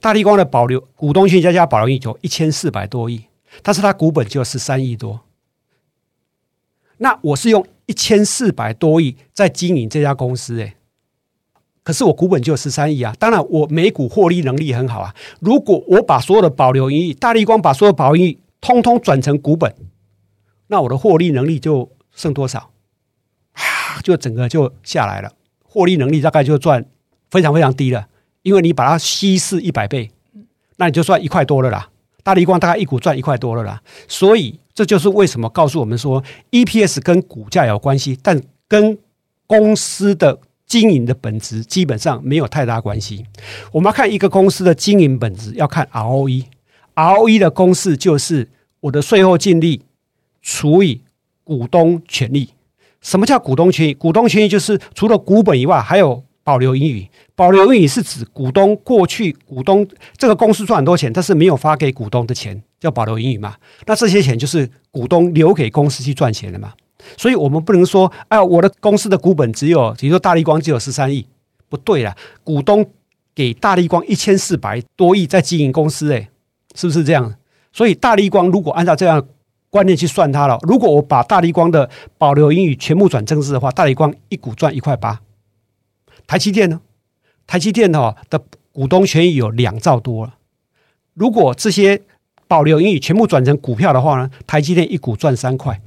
大立光的保留股东权益再加保留盈余就一千四百多亿，但是他股本就十三亿多。那我是用一千四百多亿在经营这家公司，诶，可是我股本就十三亿啊。当然，我每股获利能力很好啊。如果我把所有的保留盈利，大立光把所有保留盈利通通转成股本，那我的获利能力就剩多少？啊，就整个就下来了，获利能力大概就赚非常非常低了。因为你把它稀释一百倍，那你就算一块多了啦。大立光大概一股赚一块多了啦。所以这就是为什么告诉我们说，EPS 跟股价有关系，但跟公司的经营的本质基本上没有太大关系。我们要看一个公司的经营本质，要看 ROE。ROE 的公式就是我的税后净利除以股东权益。什么叫股东权益？股东权益就是除了股本以外，还有保留盈余。保留盈余是指股东过去股东这个公司赚很多钱，但是没有发给股东的钱，叫保留盈余嘛。那这些钱就是股东留给公司去赚钱的嘛。所以我们不能说，哎，我的公司的股本只有，比如说大立光只有十三亿，不对啦，股东给大立光一千四百多亿在经营公司，哎。是不是这样？所以大立光如果按照这样观念去算它了，如果我把大立光的保留盈余全部转正式的话，大立光一股赚一块八。台积电呢？台积电哈的股东权益有两兆多了。如果这些保留盈余全部转成股票的话呢，台积电一股赚三块。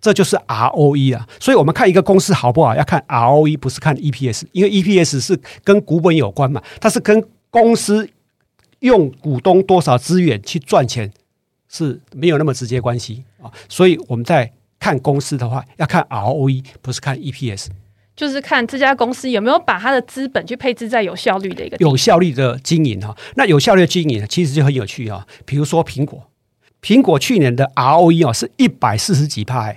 这就是 ROE 啊。所以我们看一个公司好不好，要看 ROE，不是看 EPS，因为 EPS 是跟股本有关嘛，它是跟公司。用股东多少资源去赚钱是没有那么直接关系啊，所以我们在看公司的话，要看 ROE，不是看 EPS，就是看这家公司有没有把它的资本去配置在有效率的一个有效率的经营哈。那有效率的经营其实就很有趣啊，比如说苹果，苹果去年的 ROE 哦是一百四十几趴，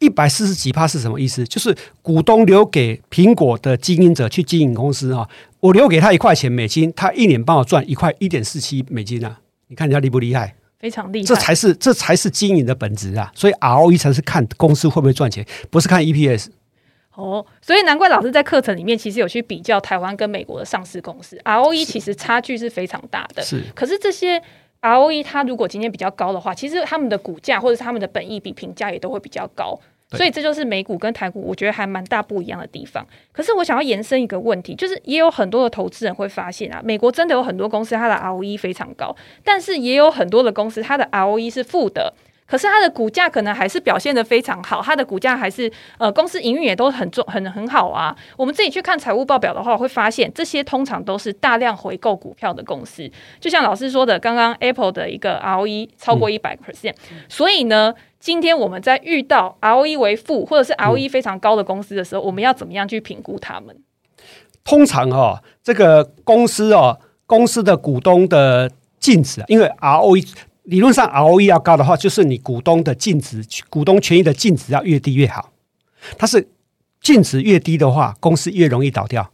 一百四十几趴是什么意思？就是股东留给苹果的经营者去经营公司啊。我留给他一块钱美金，他一年帮我赚一块一点四七美金啊！你看人家厉不厉害？非常厉害，这才是这才是经营的本质啊！所以 ROE 才是看公司会不会赚钱，不是看 EPS。哦，所以难怪老师在课程里面其实有去比较台湾跟美国的上市公司 ROE，其实差距是非常大的。是，可是这些 ROE 它如果今天比较高的话，其实他们的股价或者是他们的本益比评价也都会比较高。所以这就是美股跟台股，我觉得还蛮大不一样的地方。可是我想要延伸一个问题，就是也有很多的投资人会发现啊，美国真的有很多公司它的 ROE 非常高，但是也有很多的公司它的 ROE 是负的。可是它的股价可能还是表现的非常好，它的股价还是呃公司营运也都很重很很好啊。我们自己去看财务报表的话，会发现这些通常都是大量回购股票的公司。就像老师说的，刚刚 Apple 的一个 ROE 超过一百 percent，所以呢，今天我们在遇到 ROE 为负或者是 ROE 非常高的公司的时候，嗯、我们要怎么样去评估他们？通常哦，这个公司哦，公司的股东的净值，因为 ROE。理论上，ROE 要高的话，就是你股东的净值、股东权益的净值要越低越好。它是净值越低的话，公司越容易倒掉。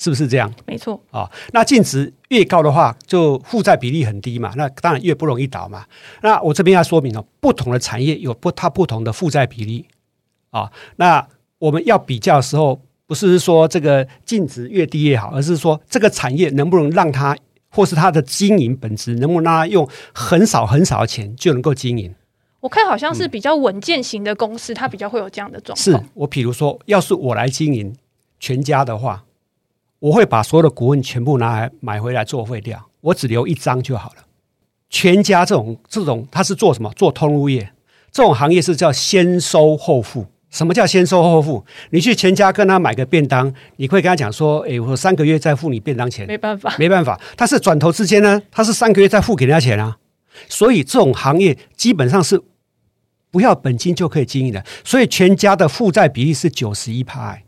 是不是这样？没错啊、哦。那净值越高的话，就负债比例很低嘛，那当然越不容易倒嘛。那我这边要说明哦，不同的产业有不它不同的负债比例啊、哦。那我们要比较的时候，不是说这个净值越低越好，而是说这个产业能不能让它，或是它的经营本质能不能让它用很少很少的钱就能够经营。我看好像是比较稳健型的公司，嗯、它比较会有这样的状况。是我比如说，要是我来经营全家的话。我会把所有的股份全部拿来买回来作废掉，我只留一张就好了。全家这种这种，它是做什么？做通路业，这种行业是叫先收后付。什么叫先收后付？你去全家跟他买个便当，你会跟他讲说：“哎，我三个月再付你便当钱。”没办法，没办法。但是转头之间呢，他是三个月再付给人家钱啊。所以这种行业基本上是不要本金就可以经营的。所以全家的负债比例是九十一趴。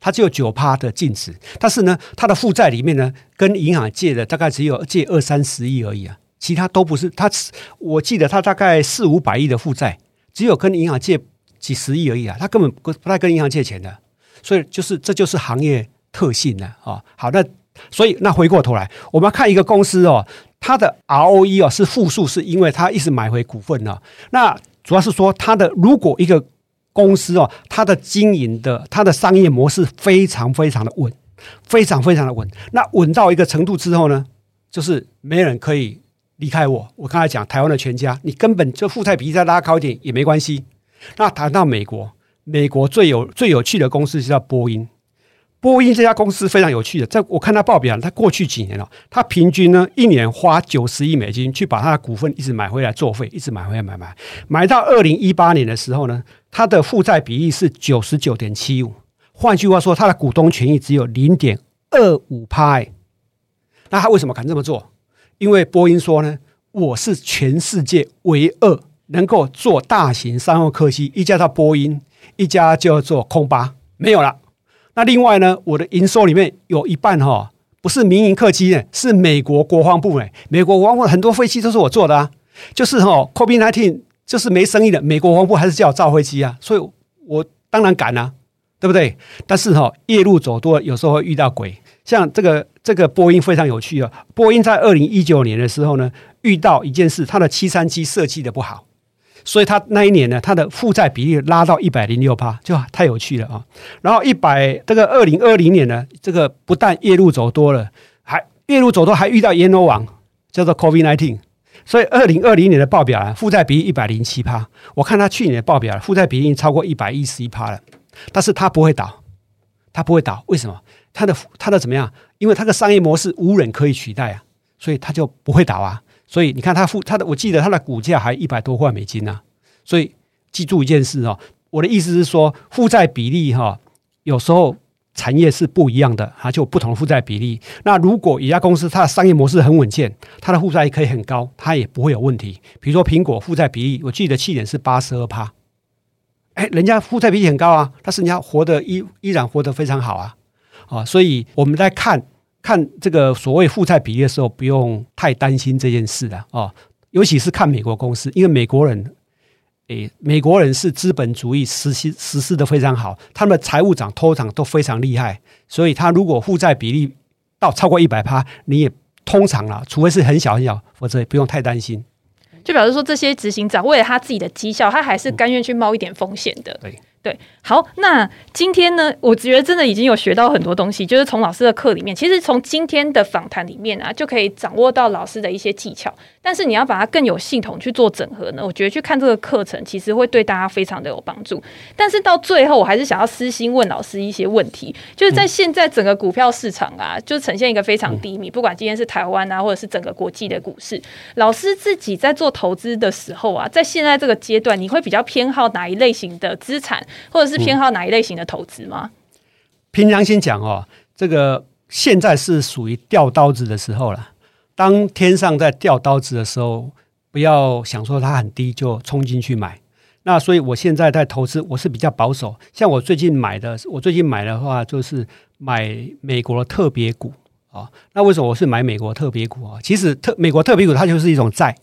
它只有九趴的净值，但是呢，它的负债里面呢，跟银行借的大概只有借二三十亿而已啊，其他都不是。它我记得它大概四五百亿的负债，只有跟银行借几十亿而已啊，他根本不不太跟银行借钱的。所以就是这就是行业特性了啊。好，那所以那回过头来，我们要看一个公司哦，它的 ROE 哦是负数，是因为它一直买回股份呢。那主要是说它的如果一个。公司哦，它的经营的，它的商业模式非常非常的稳，非常非常的稳。那稳到一个程度之后呢，就是没人可以离开我。我刚才讲台湾的全家，你根本就负债比例再拉高一点也没关系。那谈到美国，美国最有最有趣的公司是叫波音。波音这家公司非常有趣的，在我看它报表，它过去几年了，它平均呢一年花九十亿美金去把它的股份一直买回来作废，一直买回来买买买到二零一八年的时候呢，它的负债比例是九十九点七五，换句话说，它的股东权益只有零点二五趴。那他为什么敢这么做？因为波音说呢，我是全世界唯二能够做大型商用客机，一家叫波音，一家叫做空巴，没有了。那另外呢，我的营收里面有一半哈、哦，不是民营客机呢，是美国国防部诶，美国国防部很多飞机都是我做的啊，就是哈、哦，COVID-19 就是没生意的，美国国防部还是叫我造飞机啊，所以我当然敢啊，对不对？但是哈、哦，夜路走多，有时候会遇到鬼，像这个这个波音非常有趣啊，波音在二零一九年的时候呢，遇到一件事，它的七三七设计的不好。所以他那一年呢，他的负债比例拉到一百零六趴，就太有趣了啊！然后一百这个二零二零年呢，这个不但夜路走多了，还夜路走多还遇到阎罗王，叫做 COVID-19。所以二零二零年的报表啊，负债比例一百零七趴。我看他去年的报表，负债比例超过一百一十一趴了，但是他不会倒，他不会倒，为什么？他的他的怎么样？因为他的商业模式无人可以取代啊，所以他就不会倒啊。所以你看，他负他的，我记得他的股价还一百多块美金呢、啊。所以记住一件事哦，我的意思是说，负债比例哈，有时候产业是不一样的，它就有不同的负债比例。那如果一家公司它的商业模式很稳健，它的负债可以很高，它也不会有问题。比如说苹果负债比例，我记得去年是八十二趴，哎，人家负债比例很高啊，但是人家活得依依然活得非常好啊，啊，所以我们在看。看这个所谓负债比例的时候，不用太担心这件事了啊、哦，尤其是看美国公司，因为美国人，诶，美国人是资本主义实施实施的非常好，他们的财务长、头长都非常厉害，所以他如果负债比例到超过一百趴，你也通常啦，除非是很小很小，否则也不用太担心。就表示说，这些执行长为了他自己的绩效，他还是甘愿去冒一点风险的。对。对，好，那今天呢，我觉得真的已经有学到很多东西，就是从老师的课里面，其实从今天的访谈里面啊，就可以掌握到老师的一些技巧。但是你要把它更有系统去做整合呢，我觉得去看这个课程，其实会对大家非常的有帮助。但是到最后，我还是想要私心问老师一些问题，就是在现在整个股票市场啊，就呈现一个非常低迷，不管今天是台湾啊，或者是整个国际的股市，老师自己在做投资的时候啊，在现在这个阶段，你会比较偏好哪一类型的资产？或者是偏好哪一类型的投资吗？凭良心讲哦，这个现在是属于掉刀子的时候了。当天上在掉刀子的时候，不要想说它很低就冲进去买。那所以我现在在投资，我是比较保守。像我最近买的，我最近买的话就是买美国的特别股啊。那为什么我是买美国特别股啊？其实特美国特别股它就是一种债。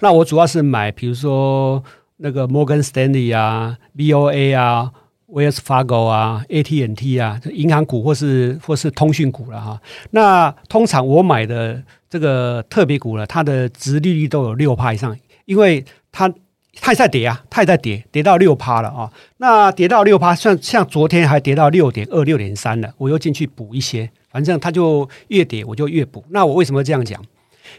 那我主要是买，比如说。那个摩根斯丹利啊，BOA 啊，威尔斯法狗啊、AT&T 啊，银行股或是或是通讯股了哈。那通常我买的这个特别股呢，它的殖利率都有六趴以上，因为它它也在跌啊，它也在跌，跌到六趴了啊。那跌到六趴，像像昨天还跌到六点二、六点三了，我又进去补一些，反正它就越跌我就越补。那我为什么这样讲？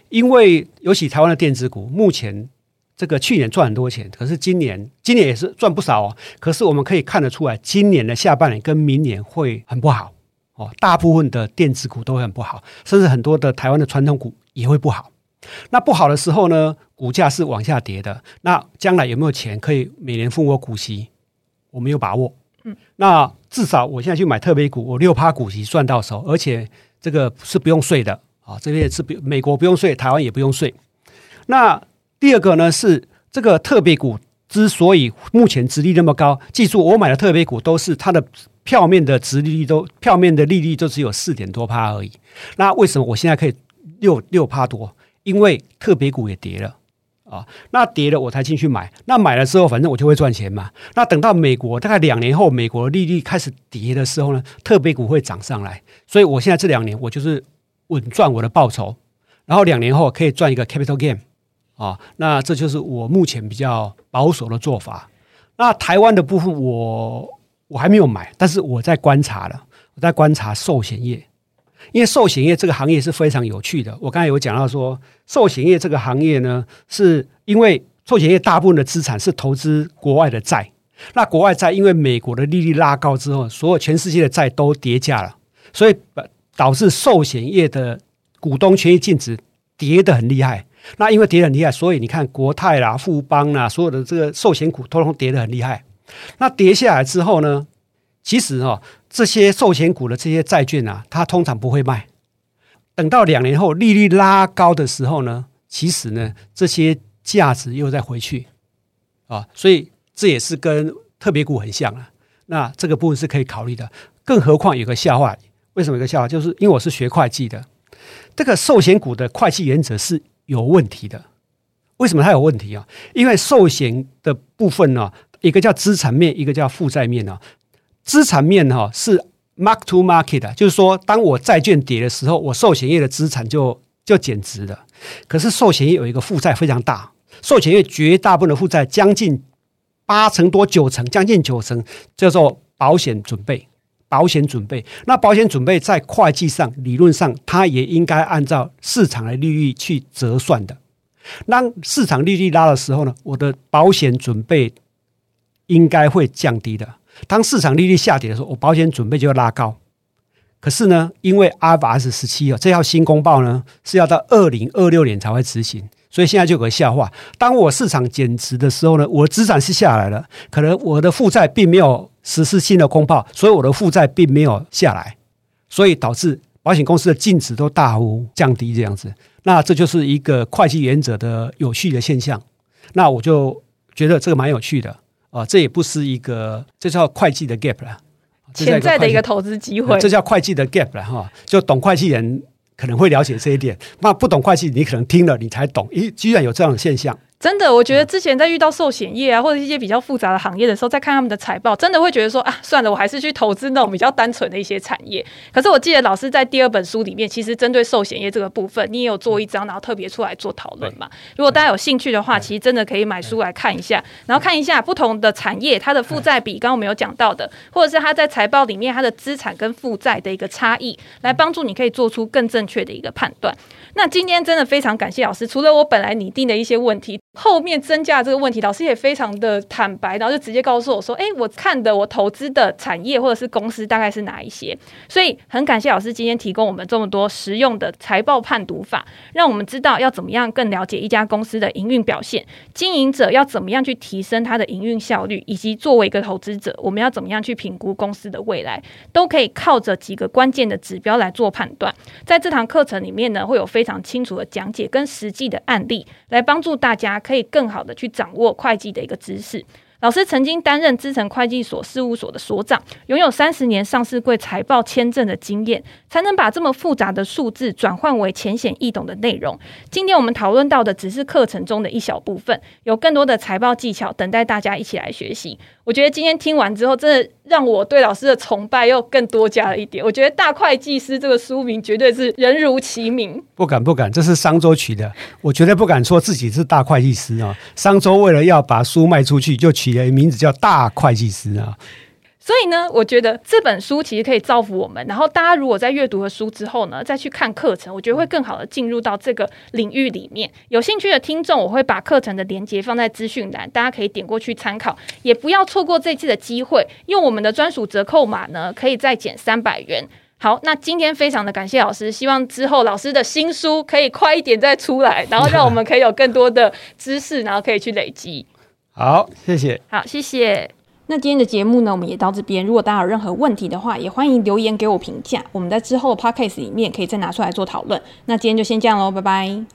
因为尤其台湾的电子股目前。这个去年赚很多钱，可是今年今年也是赚不少哦。可是我们可以看得出来，今年的下半年跟明年会很不好哦。大部分的电子股都会很不好，甚至很多的台湾的传统股也会不好。那不好的时候呢，股价是往下跌的。那将来有没有钱可以每年付我股息？我没有把握。嗯，那至少我现在去买特别股，我六趴股息赚到手，而且这个是不用税的啊。这边是美国不用税，台湾也不用税。那第二个呢，是这个特别股之所以目前殖利那么高，记住我买的特别股都是它的票面的殖利率都票面的利率都只有四点多趴而已。那为什么我现在可以六六趴多？因为特别股也跌了啊，那跌了我才进去买。那买了之后，反正我就会赚钱嘛。那等到美国大概两年后，美国利率开始跌的时候呢，特别股会涨上来。所以我现在这两年我就是稳赚我的报酬，然后两年后可以赚一个 capital gain。啊，那这就是我目前比较保守的做法。那台湾的部分我，我还没有买，但是我在观察了，我在观察寿险业，因为寿险业这个行业是非常有趣的。我刚才有讲到说，寿险业这个行业呢，是因为寿险业大部分的资产是投资国外的债，那国外债因为美国的利率拉高之后，所有全世界的债都跌价了，所以导致寿险业的股东权益净值跌得很厉害。那因为跌得很厉害，所以你看国泰啦、富邦啦，所有的这个寿险股通通跌得很厉害。那跌下来之后呢，其实哦，这些寿险股的这些债券啊，它通常不会卖。等到两年后利率拉高的时候呢，其实呢，这些价值又再回去啊，所以这也是跟特别股很像啊。那这个部分是可以考虑的。更何况有个笑话，为什么有个笑话？就是因为我是学会计的，这个寿险股的会计原则是。有问题的，为什么它有问题啊？因为寿险的部分呢，一个叫资产面，一个叫负债面啊。资产面哈是 mark to market，就是说，当我债券跌的时候，我寿险业的资产就就减值了。可是寿险业有一个负债非常大，寿险业绝大部分的负债将近八成多九成，将近九成叫做保险准备。保险准备，那保险准备在会计上理论上，它也应该按照市场的利率去折算的。当市场利率拉的时候呢，我的保险准备应该会降低的。当市场利率下跌的时候，我保险准备就要拉高。可是呢，因为 IFRS 十七啊，这套新公报呢是要到二零二六年才会执行，所以现在就有个笑话：当我市场减值的时候呢，我的资产是下来了，可能我的负债并没有。实施新的公报，所以我的负债并没有下来，所以导致保险公司的净值都大幅降低这样子。那这就是一个会计原则的有趣的现象。那我就觉得这个蛮有趣的啊，这也不是一个，这叫会计的 gap 了，潜在的一个投资机会，这叫会计的 gap 了哈。就懂会计人可能会了解这一点，那不懂会计，你可能听了你才懂，咦，居然有这样的现象。真的，我觉得之前在遇到寿险业啊，或者一些比较复杂的行业的时候，在看他们的财报，真的会觉得说啊，算了，我还是去投资那种比较单纯的一些产业。可是我记得老师在第二本书里面，其实针对寿险业这个部分，你也有做一章，然后特别出来做讨论嘛。如果大家有兴趣的话，其实真的可以买书来看一下，然后看一下不同的产业它的负债比，刚刚我们有讲到的，或者是它在财报里面它的资产跟负债的一个差异，来帮助你可以做出更正确的一个判断。那今天真的非常感谢老师，除了我本来拟定的一些问题。后面增加这个问题，老师也非常的坦白，然后就直接告诉我说：“哎，我看的我投资的产业或者是公司大概是哪一些？”所以很感谢老师今天提供我们这么多实用的财报判读法，让我们知道要怎么样更了解一家公司的营运表现，经营者要怎么样去提升它的营运效率，以及作为一个投资者，我们要怎么样去评估公司的未来，都可以靠着几个关键的指标来做判断。在这堂课程里面呢，会有非常清楚的讲解跟实际的案例，来帮助大家。可以更好的去掌握会计的一个知识。老师曾经担任资诚会计所事务所的所长，拥有三十年上市柜财报签证的经验，才能把这么复杂的数字转换为浅显易懂的内容。今天我们讨论到的只是课程中的一小部分，有更多的财报技巧等待大家一起来学习。我觉得今天听完之后，真的让我对老师的崇拜又更多加了一点。我觉得《大会计师》这个书名绝对是人如其名。不敢不敢，这是商周取的，我绝对不敢说自己是大会计师啊。商周为了要把书卖出去，就取了名字叫大会计师啊。所以呢，我觉得这本书其实可以造福我们。然后大家如果在阅读了书之后呢，再去看课程，我觉得会更好的进入到这个领域里面。有兴趣的听众，我会把课程的连接放在资讯栏，大家可以点过去参考。也不要错过这次的机会，用我们的专属折扣码呢，可以再减三百元。好，那今天非常的感谢老师，希望之后老师的新书可以快一点再出来，然后让我们可以有更多的知识，然后可以去累积。好，谢谢。好，谢谢。那今天的节目呢，我们也到这边。如果大家有任何问题的话，也欢迎留言给我评价。我们在之后的 podcast 里面可以再拿出来做讨论。那今天就先这样喽，拜拜。